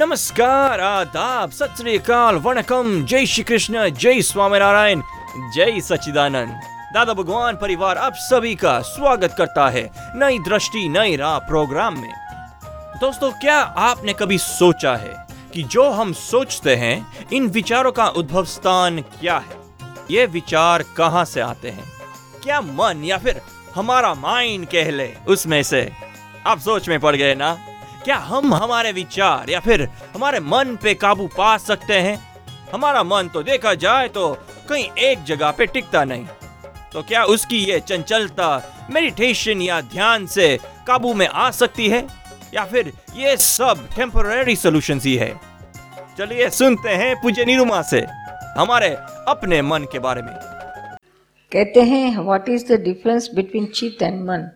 नमस्कार, आदाब, सत वणकम, जय श्री कृष्ण, जय स्वामीनारायण, जय सच्चिदानंद। दादा भगवान परिवार आप सभी का स्वागत करता है नई दृष्टि, नई राह प्रोग्राम में। दोस्तों, क्या आपने कभी सोचा है कि जो हम सोचते हैं, इन विचारों का उद्भव स्थान क्या है? ये विचार कहाँ से आते हैं? क्या मन या फिर हमारा माइंड कह ले उसमें से? आप सोच में पड़ गए ना? क्या हम हमारे विचार या फिर हमारे मन पे काबू पा सकते हैं? हमारा मन तो देखा जाए तो कहीं एक जगह पे टिकता नहीं। तो क्या उसकी ये चंचलता मेडिटेशन या ध्यान से काबू में आ सकती है? या फिर ये सब टेम्पररी सॉल्यूशंस ही है? चलिए सुनते हैं पूज्य निरुमा से हमारे अपने मन के बारे में। कहते हैं what is the difference between चित्त एंड मन?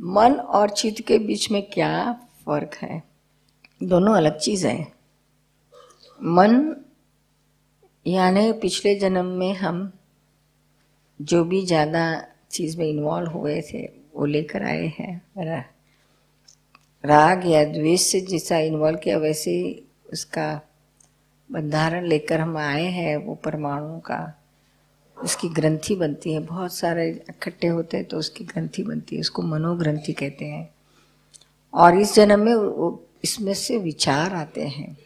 मन और चित्त के बीच में क्या फ़र्क है। दोनों अलग चीज़ है। मन, यानी पिछले जन्म में हम जो भी ज़्यादा चीज़ में इन्वॉल्व हुए थे, वो लेकर आए हैं। राग या द्वेष से जैसा इन्वॉल्व किया, वैसे उसका बंधारण लेकर हम आए हैं, वो परमाणु का। उसकी ग्रंथि बनती है। बहुत सारे इकट्ठे होते हैं तो उसकी ग्रंथि बनती है। उसको मनोग्रंथि कहते हैं। और इस जन्म में इसमें से विचार आते हैं।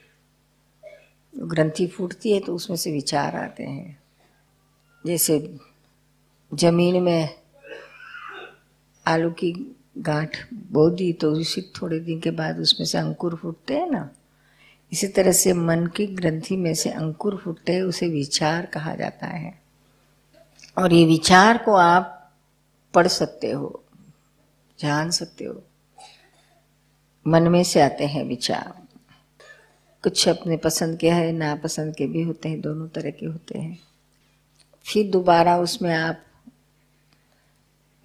ग्रंथि फूटती है तो उसमें से विचार आते हैं। जैसे ज़मीन में आलू की गांठ बो दी तो उसी थोड़े दिन के बाद उसमें से अंकुर फूटते हैं ना। इसी तरह से मन की ग्रंथि में से अंकुर फूटते हैं, उसे विचार कहा जाता है। और ये विचार को आप पढ़ सकते हो, जान सकते हो। मन में से आते हैं विचार। कुछ अपने पसंद के है, नापसंद के भी होते हैं, दोनों तरह के होते हैं। फिर दोबारा उसमें आप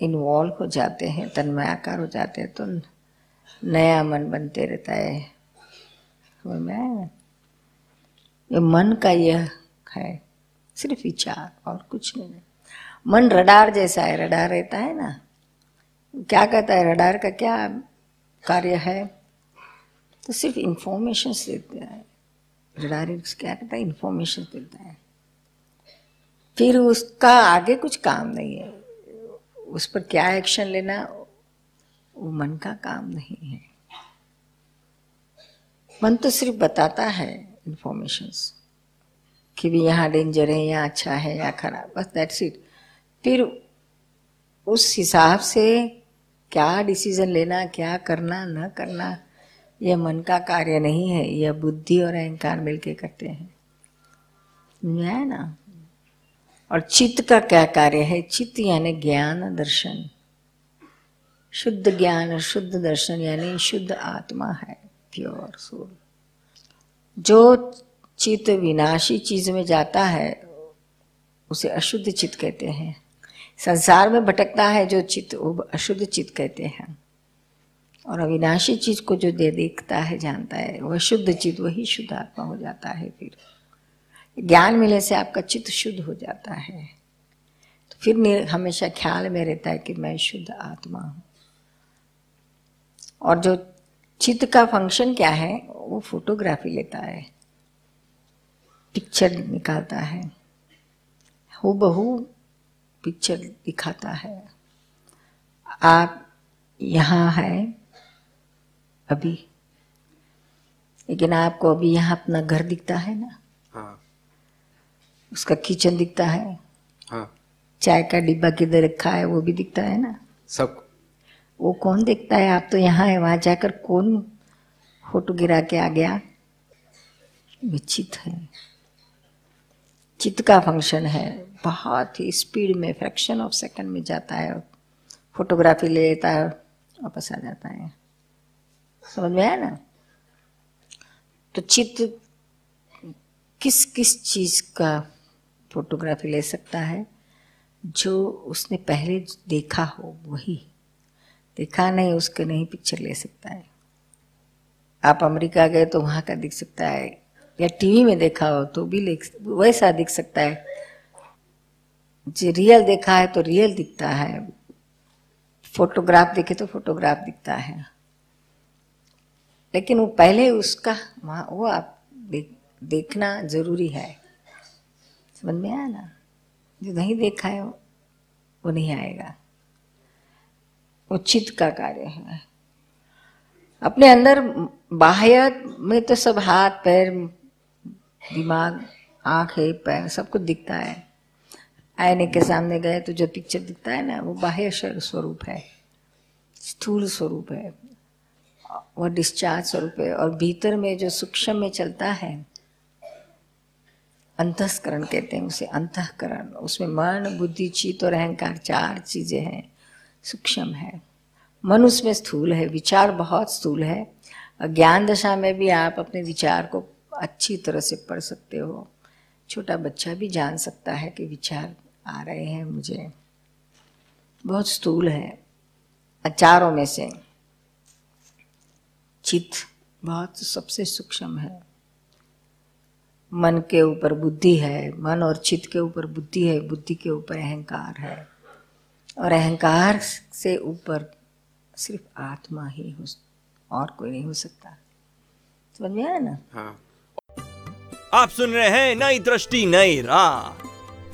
इन्वॉल्व हो जाते हैं, तन्मयाकार हो जाते हैं तो नया मन बनते रहता है। ये मन का यह है, सिर्फ़ विचार और कुछ नहीं। है मन रडार जैसा है, रडार रहता है ना। क्या कहता है, रडार का क्या कार्य है तो सिर्फ़ इंफॉर्मेशन देता है। रडार क्या कहता है? इंफॉर्मेशन देता है। फिर उसका आगे कुछ काम नहीं है। उस पर क्या एक्शन लेना, वो मन का काम नहीं है। मन तो सिर्फ़ बताता है इंफॉर्मेशंस कि भी यहाँ डेंजर है, यहाँ अच्छा है या खराब, बस दैट्स इट फिर उस हिसाब से क्या डिसीज़न लेना, क्या करना, न करना यह मन का कार्य नहीं है यह बुद्धि और अहंकार मिलके करते हैं। है ना? और चित्त का क्या कार्य है? चित्त यानी ज्ञान दर्शन। शुद्ध ज्ञान शुद्ध दर्शन यानी शुद्ध आत्मा है प्योर सोल जो चित्त विनाशी चीज़ में जाता है, उसे अशुद्ध चित्त कहते हैं। संसार में भटकता है जो चित्त, वो अशुद्ध चित्त कहते हैं। और अविनाशी चीज़ को जो दे, देखता है, जानता है वह शुद्ध चित्त, वही शुद्ध आत्मा हो जाता है फिर। ज्ञान मिलने से आपका चित्त शुद्ध हो जाता है। तो फिर हमेशा ख्याल में रहता है कि मैं शुद्ध आत्मा हूँ। और जो चित्त का फ़ंक्शन क्या है, वो फोटोग्राफी लेता है। पिक्चर निकालता है। हु बहू पिक्चर दिखाता है। आप यहाँ है अभी। लेकिन आपको अभी यहाँ अपना घर दिखता है ना? हाँ। उसका किचन दिखता है। हाँ। चाय का डिब्बा किधर रखा है वो भी दिखता है ना? सब। वो कौन देखता है? आप तो यहाँ है वहाँ जाकर कौन फ़ोटो गिरा के आ गया? विचित है। चित्त का फ़ंक्शन है। बहुत ही स्पीड में फ्रैक्शन ऑफ़ सेकंड में जाता है फोटोग्राफी ले लेता है वापस आ जाता है। समझ में आया ना? तो चित्र किस किस चीज़ का फोटोग्राफी ले सकता है? जो उसने पहले देखा हो, वही। देखा नहीं, उसके नहीं पिक्चर ले सकता है। आप अमेरिका गए तो वहाँ का दिख सकता है, या टीवी में देखा हो तो भी ले वैसा दिख सकता है। जो रियल देखा है तो रियल दिखता है। फोटोग्राफ देखे तो फोटोग्राफ दिखता है। लेकिन वो पहले उसका वहाँ वो आप देख, देखना ज़रूरी है। समझ में आया ना? जो नहीं देखा है वो नहीं आएगा। वो चित्त का कार्य है। अपने अंदर बाह्य में तो सब हाथ पैर दिमाग आँख पैर सब कुछ दिखता है। आईने के सामने गए तो जो पिक्चर दिखता है ना, वो बाह्य स्वरूप है, स्थूल स्वरूप है वो डिस्चार्ज स्वरूप है, और भीतर में जो सूक्ष्म में चलता है अंतस्करण कहते हैं उसे, अंतकरण, उसमें मन, बुद्धि, चित्त और अहंकार चार चीज़ें हैं, सूक्ष्म है। मन उसमें स्थूल है, विचार बहुत स्थूल है ज्ञान दशा में भी आप अपने विचार को अच्छी तरह से पढ़ सकते हो। छोटा बच्चा भी जान सकता है कि विचार आ रहे हैं मुझे। बहुत स्थूल है। अचारों में से। चित्त बहुत सबसे सूक्ष्म है। मन के ऊपर बुद्धि है। मन और चित्त के ऊपर बुद्धि है। बुद्धि के ऊपर अहंकार है। और अहंकार से ऊपर सिर्फ़ आत्मा ही हो और कोई नहीं हो सकता। समझ में आया ना? हाँ। आप सुन रहे हैं नई दृष्टि, नई राह।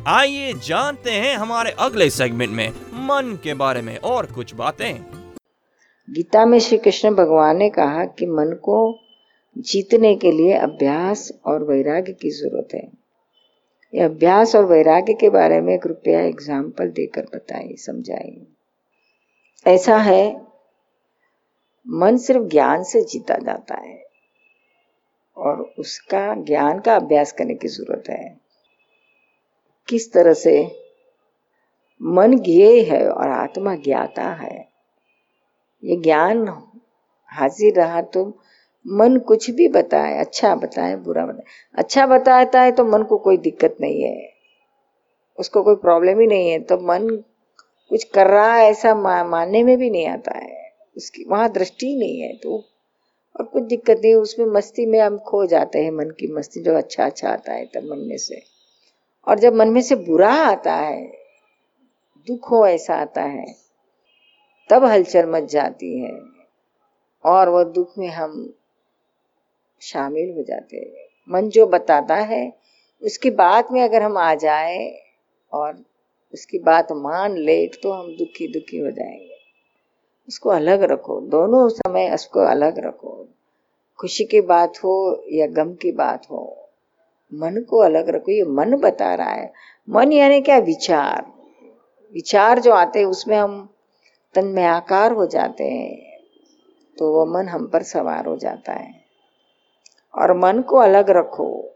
आइए जानते हैं हमारे अगले सेगमेंट में, मन के बारे में और कुछ बातें। गीता में श्री कृष्ण भगवान ने कहा कि मन को जीतने के लिए अभ्यास और वैराग्य की ज़रूरत है। ये अभ्यास और वैराग्य के बारे में कृपया एग्ज़ाम्पल देकर बताइए समझाइए ऐसा है, मन सिर्फ़ ज्ञान से जीता जाता है और उसका ज्ञान का अभ्यास करने की ज़रूरत है। किस तरह से मन ज्ञेय है और आत्मा ज्ञाता है? ये ज्ञान हाजिर रहा तो मन कुछ भी बताए अच्छा बताए, बुरा बताए। अच्छा बताता है तो मन को कोई दिक्कत नहीं है। उसको कोई प्रॉब्लम ही नहीं है। तो मन कुछ कर रहा है ऐसा मानने में भी नहीं आता है। उसकी वहाँ दृष्टि नहीं है तो। और कुछ दिक्कत नहीं, उसमें मस्ती में हम खो जाते हैं मन की मस्ती, जो अच्छा अच्छा आता है तब मन में से। और जब मन में से बुरा आता है, दुख हो ऐसा आता है, तब हलचल मच जाती है और वह दुख में हम शामिल हो जाते हैं। मन जो बताता है, उसकी बात में अगर हम आ जाए और उसकी बात मान ले तो हम दुखी दुखी हो जाएँगे। उसको अलग रखो, दोनों समय उसको अलग रखो। खुशी की बात हो या गम की बात हो मन को अलग रखो, ये मन बता रहा है। मन यानी क्या? विचार। विचार जो आते हैं, उसमें हम तन में आकार हो जाते हैं तो वो मन हम पर सवार हो जाता है। और मन को अलग रखो।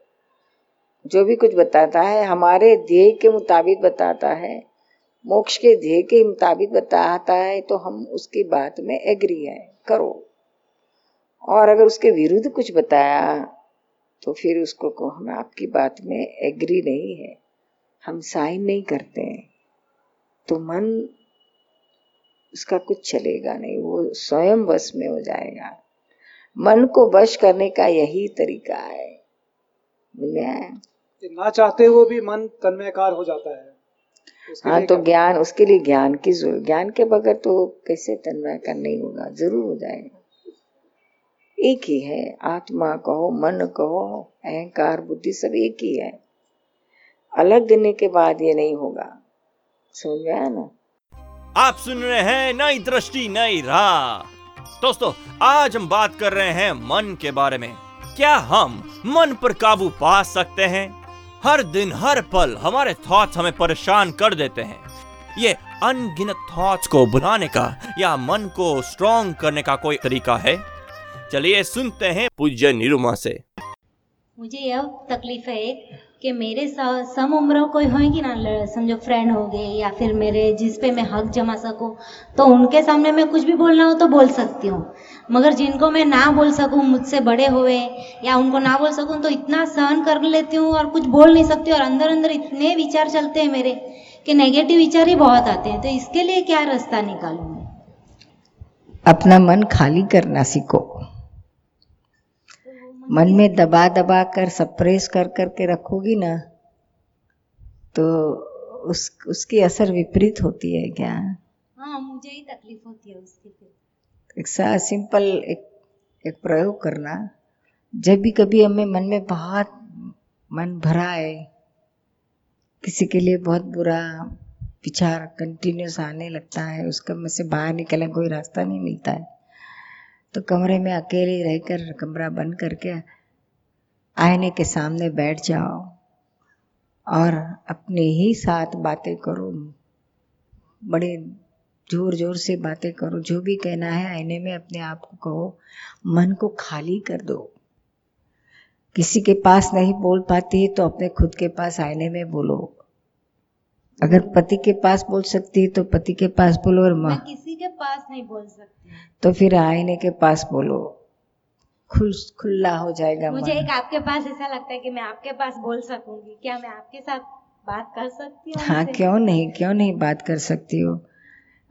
जो भी कुछ बताता है, हमारे ध्येय के मुताबिक बताता है। मोक्ष के ध्येय के मुताबिक बताता है तो हम उसकी बात में एग्री है, करो। और अगर उसके विरुद्ध कुछ बताया तो फिर उसको को हम आपकी बात में एग्री नहीं है। हम साइन नहीं करते हैं। तो मन उसका कुछ चलेगा नहीं वो स्वयं वश में हो जाएगा। मन को वश करने का यही तरीका है। ना चाहते हुए भी मन तन्मयकार हो जाता है। हाँ तो ज्ञान उसके लिए ज्ञान की ज़रूरत ज्ञान के बगैर तो कैसे तन्मय कर नहीं होगा? ज़रूर हो जाएगा। एक ही है। आत्मा कहो, मन कहो, अहंकार, बुद्धि सब एक ही है। अलग देने के बाद ये नहीं होगा। समझ आया ना? आप सुन रहे हैं नई दृष्टि, नई राह। दोस्तों, आज हम बात कर रहे हैं मन के बारे में। क्या हम मन पर काबू पा सकते हैं? हर दिन, हर पल हमारे थॉट्स हमें परेशान कर देते हैं। ये अनगिनत थॉट्स को बुलाने का या मन को स्ट्रॉन्ग करने का कोई तरीका है? चलिए सुनते हैं पूज्य निरुमा से। मुझे यह तकलीफ़ है कि मेरे सम उम्र कोई होएगी ना समझो फ्रेंड हो गए या फिर मेरे जिस पे मैं हक जमा सकूँ तो उनके सामने मैं कुछ भी बोलना हो तो बोल सकती हूँ। मगर जिनको मैं ना बोल सकूँ मुझसे बड़े हुए या उनको ना बोल सकूँ तो इतना सहन कर लेती हूँ और कुछ बोल नहीं सकती और अंदर अंदर इतने विचार चलते हैं मेरे कि नेगेटिव विचार ही बहुत आते हैं। तो इसके लिए क्या रास्ता निकालूं मैं? अपना मन खाली करना सीखो। मन में दबा दबा कर सप्रेस कर कर के रखोगी ना तो उस उसकी असर विपरीत होती है क्या? हाँ मुझे ही तकलीफ़ होती है उसकी एक सा सिंपल एक एक प्रयोग करना। जब भी कभी हमें मन में बहुत मन भरा है किसी के लिए बहुत बुरा विचार कंटिन्यूस आने लगता है उसका में से बाहर निकलने कोई रास्ता नहीं मिलता है। तो कमरे में अकेले रहकर कमरा बंद करके आईने के सामने बैठ जाओ और अपने ही साथ बातें करो। बड़े ज़ोर ज़ोर से बातें करो। जो भी कहना है आईने में अपने आप को कहो। मन को खाली कर दो। किसी के पास नहीं बोल पाती है तो अपने खुद के पास आईने में बोलो। अगर पति के पास बोल सकती है तो पति के पास बोलो और माँ। किसी के पास नहीं बोल सकती। तो फिर आईने के पास बोलो। खुल खुला हो जाएगा मुझे एक आपके पास ऐसा लगता है कि मैं आपके पास बोल सकूँगी। क्या मैं आपके साथ बात कर सकती हूँ हाँ क्यों नहीं क्यों नहीं बात कर सकती हो?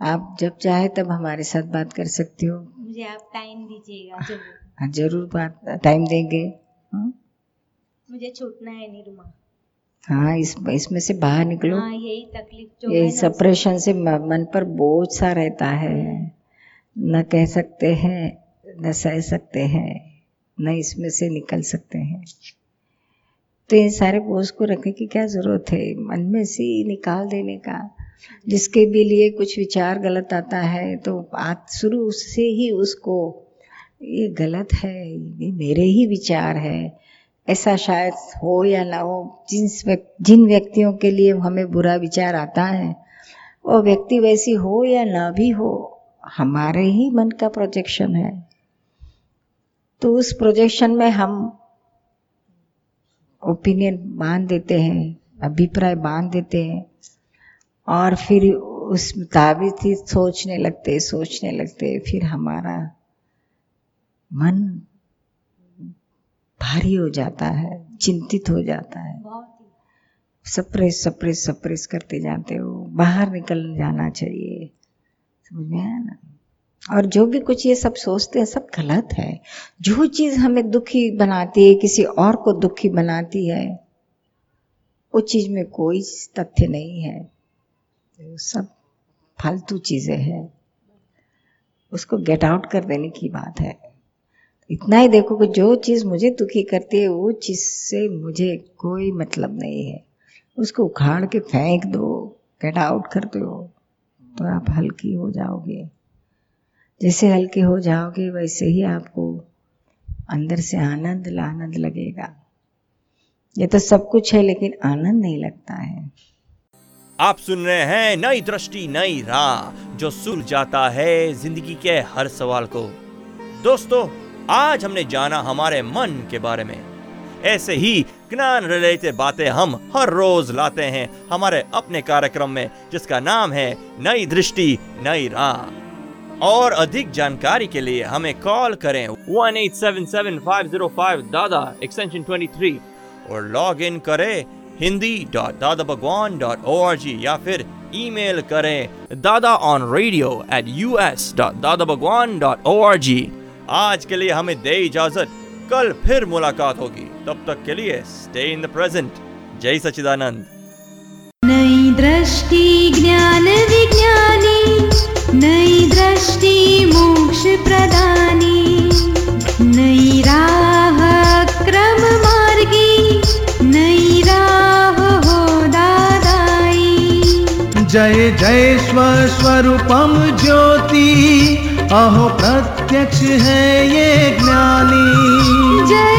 आप जब चाहे तब हमारे साथ बात कर सकती हो। मुझे आप टाइम दीजिएगा ज़रूर। हाँ ज़रूर बात टाइम देंगे। हाँ? मुझे छूटना है निरुमा। हाँ इस इसमें से बाहर निकलो। हाँ यही तकलीफ़ जो ये सप्रेशन से मन पर बोझ सा रहता है। न कह सकते हैं न सह सकते हैं न इसमें से निकल सकते हैं। तो इन सारे बोझ को रखने की क्या ज़रूरत है? मन में से ही निकाल देने का। जिसके भी लिए कुछ विचार गलत आता है तो बात शुरू से ही उसको ये गलत है ये मेरे ही विचार है। ऐसा शायद हो या ना हो, जिन जिन व्यक्तियों के लिए हमें बुरा विचार आता है, वो व्यक्ति वैसी हो या ना भी हो, हमारे ही मन का प्रोजेक्शन है। तो उस प्रोजेक्शन में हम ओपिनियन बाँध देते हैं, अभिप्राय बाँध देते हैं, और फिर उस मुताबिक ही सोचने लगते सोचने लगते, फिर हमारा मन भारी हो जाता है चिंतित हो जाता है। सप्रेस सप्रेस सप्रेस करते जाते हो। बाहर निकल जाना चाहिए। समझ में आया ना? और जो भी कुछ ये सब सोचते हैं सब गलत है। जो चीज़ हमें दुखी बनाती है किसी और को दुखी बनाती है वो चीज़ में कोई तथ्य नहीं है। वो सब फालतू चीज़ें हैं। उसको गेट आउट कर देने की बात है। इतना ही देखो कि जो चीज़ मुझे दुखी करती है, वो चीज़ से मुझे कोई मतलब नहीं है। उसको उखाड़ के फेंक दो गेट आउट कर दो तो आप हल्की हो जाओगे। जैसे हल्के हो जाओगे, वैसे ही आपको अंदर से आनंद आनंद लगेगा। ये तो सब कुछ है, लेकिन आनंद नहीं लगता है। आप सुन रहे हैं नई दृष्टि, नई राह, जो सुल जाता है ज़िंदगी के हर सवाल को। दोस्तों आज हमने जाना हमारे मन के बारे में। ऐसे ही ज्ञान रिलेटेड बातें हम हर रोज लाते हैं हमारे अपने कार्यक्रम में, जिसका नाम है नई दृष्टि, नई राह। और अधिक जानकारी के लिए हमें कॉल करें one eight seven seven five zero five दादा एक्सटेंशन ट्वेंटी थ्री और लॉग इन करें Hindi dot Dada Bhagwan dot O R G या फिर ईमेल करें Dada on radio at U S dot Dada Bhagwan dot O R G आज के लिए हमें दे इजाज़त। कल फिर मुलाकात होगी। तब तक के लिए स्टे इन द प्रेजेंट जय सचिदानंद नई दृष्टि ज्ञान विज्ञानी। नई दृष्टि मोक्ष प्रदानी। नई राह क्रम मार्गी। नई राह हो दादाई। जय जय स्व स्वरूपम ज्योति। अहो प्रत्यक्ष है ये ज्ञानी। जय